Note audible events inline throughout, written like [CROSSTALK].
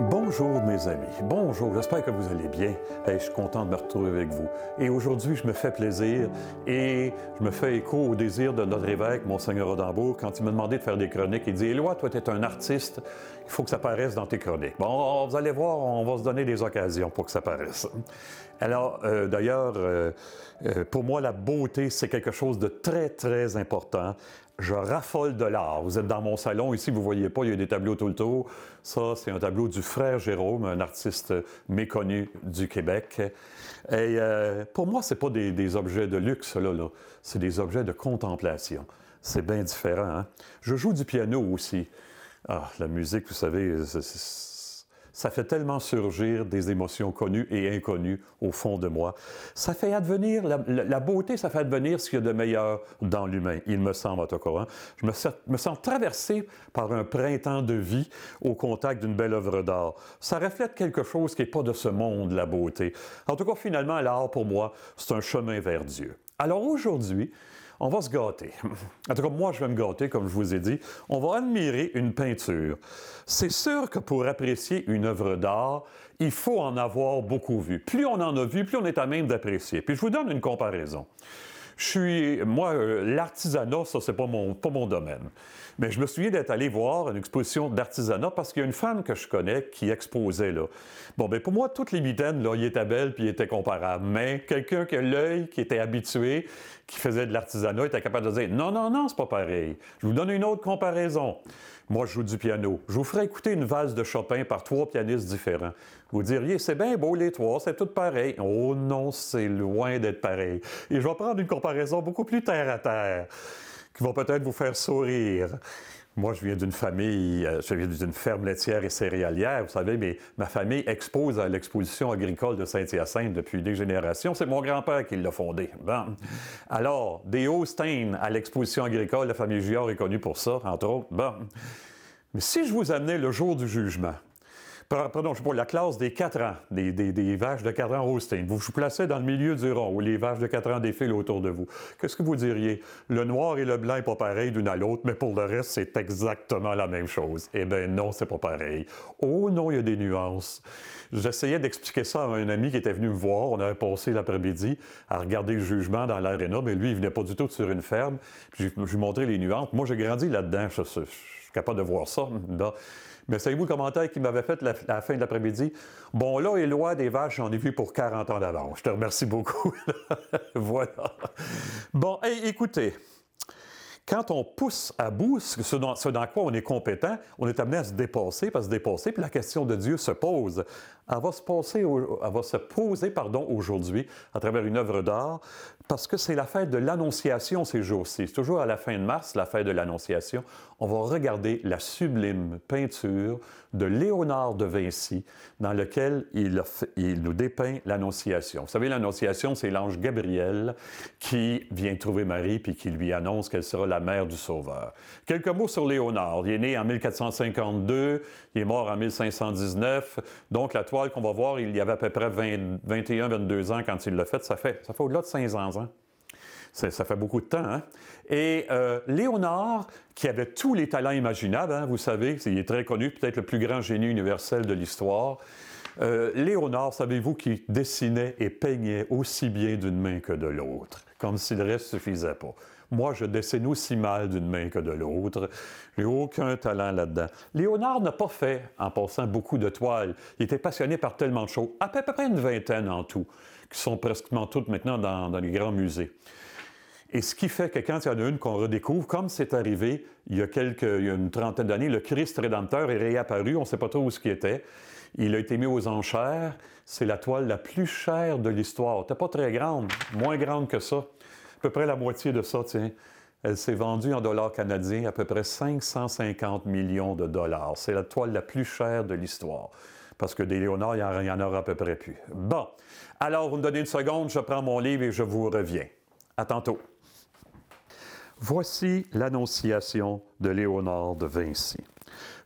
Bonjour mes amis, bonjour, j'espère que vous allez bien. je suis content de me retrouver avec vous. Et aujourd'hui, je me fais plaisir et je me fais écho au désir de notre évêque, Monseigneur Rodambourg, quand il m'a demandé de faire des chroniques. Il dit Éloi, toi, tu es un artiste, il faut que ça paraisse dans tes chroniques. Bon, vous allez voir, on va se donner des occasions pour que ça paraisse. Alors, euh, d'ailleurs, euh, euh, pour moi, la beauté, c'est quelque chose de très, très important. Je raffole de l'art. Vous êtes dans mon salon, ici, vous ne voyez pas, il y a des tableaux tout le tour. Ça, c'est un tableau du frère Jérôme, un artiste méconnu du Québec. Et pour moi, ce pas des, objets de luxe, là, c'est des objets de contemplation. C'est bien différent. Hein? Je joue du piano aussi. Ah, la musique, vous savez, ça fait tellement surgir des émotions connues et inconnues au fond de moi. Ça fait advenir, la, beauté, ça fait advenir ce qu'il y a de meilleur dans l'humain, il me semble, en tout cas. Hein. Je me, me, sens traversé par un printemps de vie au contact d'une belle œuvre d'art. Ça reflète quelque chose qui n'est pas de ce monde, la beauté. En tout cas, finalement, l'art, pour moi, c'est un chemin vers Dieu. Alors aujourd'hui, on va se gâter. [LAUGHS] En tout cas, moi, je vais me gâter, comme je vous ai dit. On va admirer une peinture. C'est sûr que pour apprécier une œuvre d'art, il faut en avoir beaucoup vu. Plus on en a vu, plus on est à même d'apprécier. Puis je vous donne une comparaison. Je suis, moi, euh, l'artisanat, ça, c'est pas mon, pas mon domaine. Mais je me souviens d'être allé voir une exposition d'artisanat parce qu'il y a une femme que je connais qui exposait là. Bon, ben pour moi, toutes les mitaines, là, ils étaient belles puis ils étaient comparables. Mais quelqu'un qui a l'œil, qui était habitué, qui faisait de l'artisanat, était capable de dire non, non, non, c'est pas pareil. Je vous donne une autre comparaison. Moi, je joue du piano. Je vous ferai écouter une valse de Chopin par trois pianistes différents. Vous diriez, c'est bien beau les trois, c'est tout pareil. Oh non, c'est loin d'être pareil. Et je vais prendre une comparaison beaucoup plus terre à terre, qui va peut-être vous faire sourire. Moi, je viens d'une famille, euh, je viens d'une ferme laitière et céréalière. Vous savez, mais ma famille expose à l'exposition agricole de Saint-Hyacinthe depuis des générations. C'est mon grand-père qui l'a fondée. Bon. Alors, des Stein à l'exposition agricole, la famille Giard est connue pour ça, entre autres. Bon. Mais si je vous amenais le jour du jugement, pardon, pas, la classe des 4 ans, des, vaches de 4 ans Holstein. Vous vous placez dans le milieu du rond où les vaches de 4 ans défilent autour de vous. Qu'est-ce que vous diriez? Le noir et le blanc n'est pas pareil d'une à l'autre, mais pour le reste, c'est exactement la même chose. Eh bien non, c'est pas pareil. Oh non, il y a des nuances. J'essayais d'expliquer ça à un ami qui était venu me voir. On avait passé l'après-midi à regarder le jugement dans l'aréna, mais lui, il venait pas du tout sur une ferme. Puis je, lui montrais les nuances. Moi, j'ai grandi là-dedans. Je, capable de voir ça. Mais savez-vous le commentaire qu'il m'avait fait à la fin de l'après-midi? Bon, là, Éloi des vaches, j'en ai vu pour 40 ans d'avance. Je te remercie beaucoup. [LAUGHS] voilà. Bon, écoutez, quand on pousse à bout ce dans, quoi on est compétent, on est amené à se dépasser, pas se dépasser, puis la question de Dieu se pose. Elle va se, poser pardon, aujourd'hui à travers une œuvre d'art, parce que c'est la fête de l'Annonciation ces jours-ci. C'est toujours à la fin de mars, la fête de l'Annonciation. On va regarder la sublime peinture de Léonard de Vinci, dans lequel il, il nous dépeint l'Annonciation. Vous savez, l'Annonciation, c'est l'ange Gabriel qui vient trouver Marie puis qui lui annonce qu'elle sera la mère du Sauveur. Quelques mots sur Léonard. Il est né en 1452, il est mort en 1519, donc la qu'on va voir, il y avait à peu près 21-22 ans quand il l'a fait. Ça fait, ça fait au-delà de 500 ans. Ça, fait beaucoup de temps. Hein? Et euh, Léonard, qui avait tous les talents imaginables, hein, vous savez, il est très connu, peut-être le plus grand génie universel de l'histoire. Euh, Léonard, savez-vous, qui dessinait et peignait aussi bien d'une main que de l'autre, comme si le reste suffisait pas? Moi, je dessine aussi mal d'une main que de l'autre. J'ai aucun talent là-dedans. Léonard n'a pas fait, en passant, beaucoup de toiles. Il était passionné par tellement de choses, à peu près une vingtaine en tout, qui sont presque toutes maintenant dans, les grands musées. Et ce qui fait que quand il y en a une qu'on redécouvre, comme c'est arrivé il y a, quelques, il y a une trentaine d'années, le Christ rédempteur est réapparu, on ne sait pas trop où ce qui était. Il a été mis aux enchères. C'est la toile la plus chère de l'histoire. Elle pas très grande, moins grande que ça peu près la moitié de ça, tiens. Elle s'est vendue en dollars canadiens à peu près 550 millions de dollars. C'est la toile la plus chère de l'histoire. Parce que des Léonards, il y en aura à peu près plus. Bon. Alors, vous me donnez une seconde, je prends mon livre et je vous reviens. À tantôt. Voici l'Annonciation de Léonard de Vinci.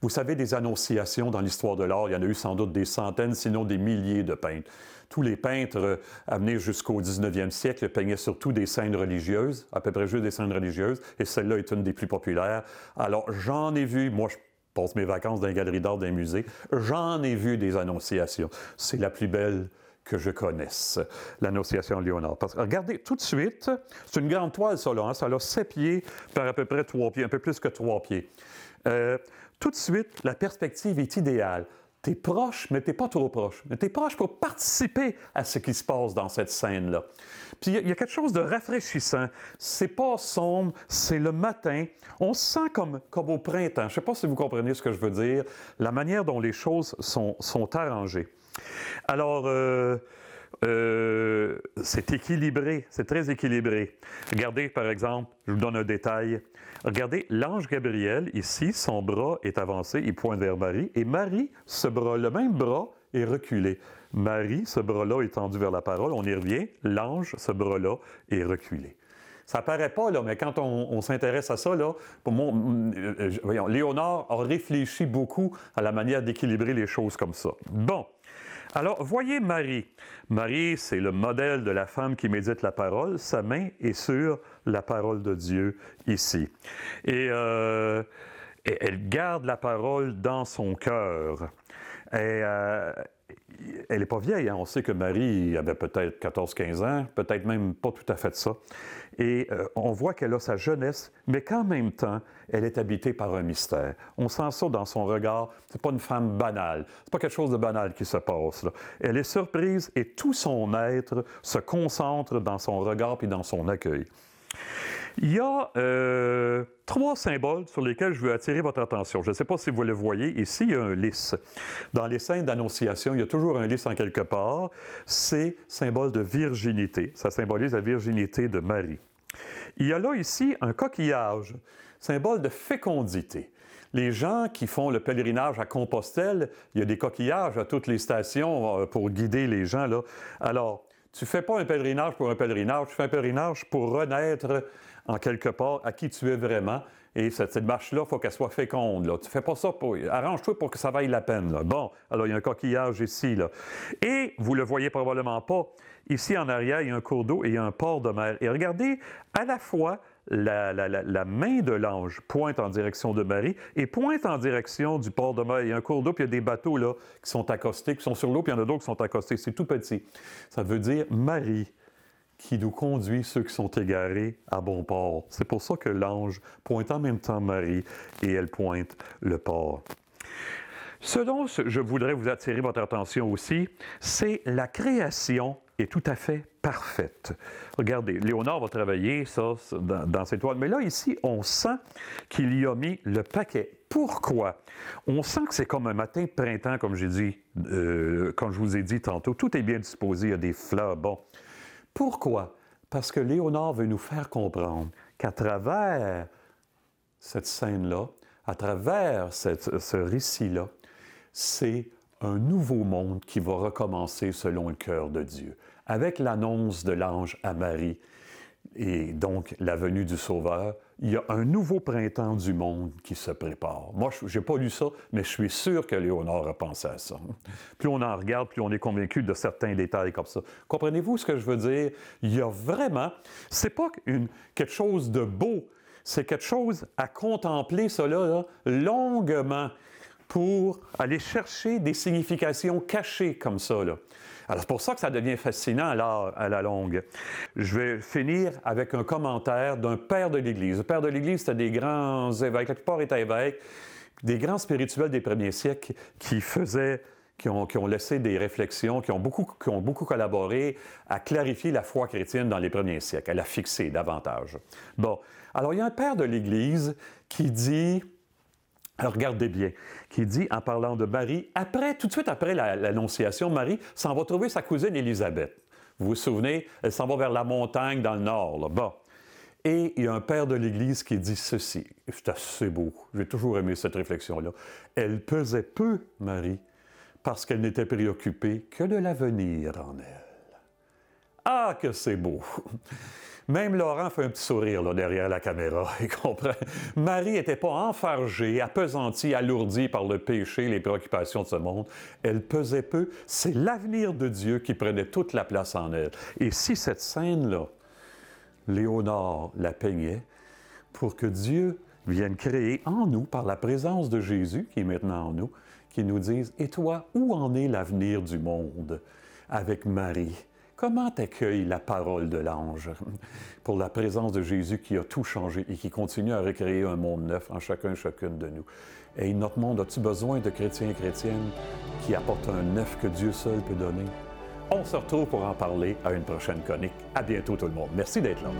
Vous savez, des annonciations dans l'histoire de l'art, il y en a eu sans doute des centaines, sinon des milliers de peintres. Tous les peintres euh, amenés jusqu'au 19e siècle peignaient surtout des scènes religieuses, à peu près juste des scènes religieuses, et celle-là est une des plus populaires. Alors, j'en ai vu, moi, je passe mes vacances dans les galeries d'art d'un musée, j'en ai vu des annonciations. C'est la plus belle que je connaisse, l'Annonciation Léonard. Parce, regardez, tout de suite, c'est une grande toile, ça, là. Hein, ça a 7 pieds par à peu près 3 pieds, un peu plus que 3 pieds. Euh, tout de suite, la perspective est idéale. Tu es proche, mais tu pas trop proche. Mais tu es proche pour participer à ce qui se passe dans cette scène-là. Puis il y, a quelque chose de rafraîchissant. C'est pas sombre, c'est le matin. On se sent comme, comme au printemps. Je sais pas si vous comprenez ce que je veux dire, la manière dont les choses sont, sont arrangées. Alors, euh, euh, c'est équilibré, c'est très équilibré. Regardez, par exemple, je vous donne un détail. Regardez, l'ange Gabriel, ici, son bras est avancé, il pointe vers Marie, et Marie, ce bras, le même bras, est reculé. Marie, ce bras-là est tendu vers la parole, on y revient, l'ange, ce bras-là, est reculé. Ça paraît pas, mais quand on, s'intéresse à ça, là, pour moi, euh, voyons, Léonard a réfléchi beaucoup à la manière d'équilibrer les choses comme ça. Bon. Alors, voyez Marie. Marie, c'est le modèle de la femme qui médite la parole. Sa main est sur la parole de Dieu ici. Et, euh, elle garde la parole dans son cœur. Et, euh, elle n'est pas vieille. Hein. On sait que Marie avait peut-être 14-15 ans, peut-être même pas tout à fait ça. Et euh, on voit qu'elle a sa jeunesse, mais qu'en même temps, elle est habitée par un mystère. On sent ça dans son regard. C'est pas une femme banale. C'est pas quelque chose de banal qui se passe. Elle est surprise et tout son être se concentre dans son regard et dans son accueil. Il y a euh, trois symboles sur lesquels je veux attirer votre attention. Je ne sais pas si vous le voyez. Ici, il y a un lys. Dans les scènes d'annonciation, il y a toujours un lys en quelque part. C'est symbole de virginité. Ça symbolise la virginité de Marie. Il y a là ici un coquillage, symbole de fécondité. Les gens qui font le pèlerinage à Compostelle, il y a des coquillages à toutes les stations euh, pour guider les gens. Là. Alors, tu ne fais pas un pèlerinage pour un pèlerinage, tu fais un pèlerinage pour renaître en quelque part à qui tu es vraiment. Et cette, marche-là, il faut qu'elle soit féconde. Tu ne fais pas ça pour. Arrange-toi pour que ça vaille la peine. Bon, alors il y a un coquillage ici. Là. Et vous le voyez probablement pas. Ici en arrière, il y a un cours d'eau et il y a un port de mer. Et regardez, à la fois, la, la, main de l'ange pointe en direction de Marie et pointe en direction du port de mer. Il y a un cours d'eau, puis il y a des bateaux là, qui sont accostés, qui sont sur l'eau, puis il y en a d'autres qui sont accostés. C'est tout petit. Ça veut dire Marie qui nous conduit ceux qui sont égarés à bon port. C'est pour ça que l'ange pointe en même temps Marie et elle pointe le port. Ce dont je voudrais vous attirer votre attention aussi, c'est la création est tout à fait parfaite. Regardez, Léonard va travailler ça dans, cette toile, mais là, ici, on sent qu'il y a mis le paquet. Pourquoi? On sent que c'est comme un matin de printemps, comme j'ai dit, euh, comme je vous ai dit tantôt. Tout est bien disposé, il y a des fleurs. Bon. Pourquoi? Parce que Léonard veut nous faire comprendre qu'à travers cette scène-là, à travers ce récit-là, c'est un nouveau monde qui va recommencer selon le cœur de Dieu, avec l'annonce de l'ange à Marie et donc la venue du Sauveur. Il y a un nouveau printemps du monde qui se prépare. Moi, je n'ai pas lu ça, mais je suis sûr que Léonard a pensé à ça. Plus on en regarde, plus on est convaincu de certains détails comme ça. Comprenez-vous ce que je veux dire? Il y a vraiment, c'est pas une, quelque chose de beau, c'est quelque chose à contempler, cela, longuement pour aller chercher des significations cachées comme ça. Alors, c'est pour ça que ça devient fascinant à, la longue. Je vais finir avec un commentaire d'un père de l'Église. Le père de l'Église, c'était des grands évêques, la plupart étaient évêques, des grands spirituels des premiers siècles qui faisaient qui ont, qui ont, laissé des réflexions, qui ont, beaucoup, qui ont beaucoup collaboré à clarifier la foi chrétienne dans les premiers siècles, à la fixer davantage. Bon, alors il y a un père de l'Église qui dit alors regardez bien, qui dit en parlant de Marie, après, tout de suite après l'annonciation, Marie s'en va trouver sa cousine Élisabeth. Vous vous souvenez, elle s'en va vers la montagne dans le nord, là-bas. Et il y a un père de l'Église qui dit ceci. C'est assez beau. J'ai toujours aimé cette réflexion-là. Elle pesait peu, Marie, parce qu'elle n'était préoccupée que de l'avenir en elle. Ah, que c'est beau! Même Laurent fait un petit sourire là, derrière la caméra. [LAUGHS] Il comprend. Marie n'était pas enfargée, appesantie, alourdie par le péché, les préoccupations de ce monde. Elle pesait peu. C'est l'avenir de Dieu qui prenait toute la place en elle. Et si cette scène-là, Léonard la peignait pour que Dieu viennent créer en nous, par la présence de Jésus qui est maintenant en nous, qui nous disent, et toi, où en est l'avenir du monde avec Marie? Comment t'accueille la parole de l'ange pour la présence de Jésus qui a tout changé et qui continue à recréer un monde neuf en chacun et chacune de nous? Et notre monde, as-tu besoin de chrétiens et chrétiennes qui apportent un neuf que Dieu seul peut donner? On se retrouve pour en parler à une prochaine chronique. À bientôt tout le monde. Merci d'être là.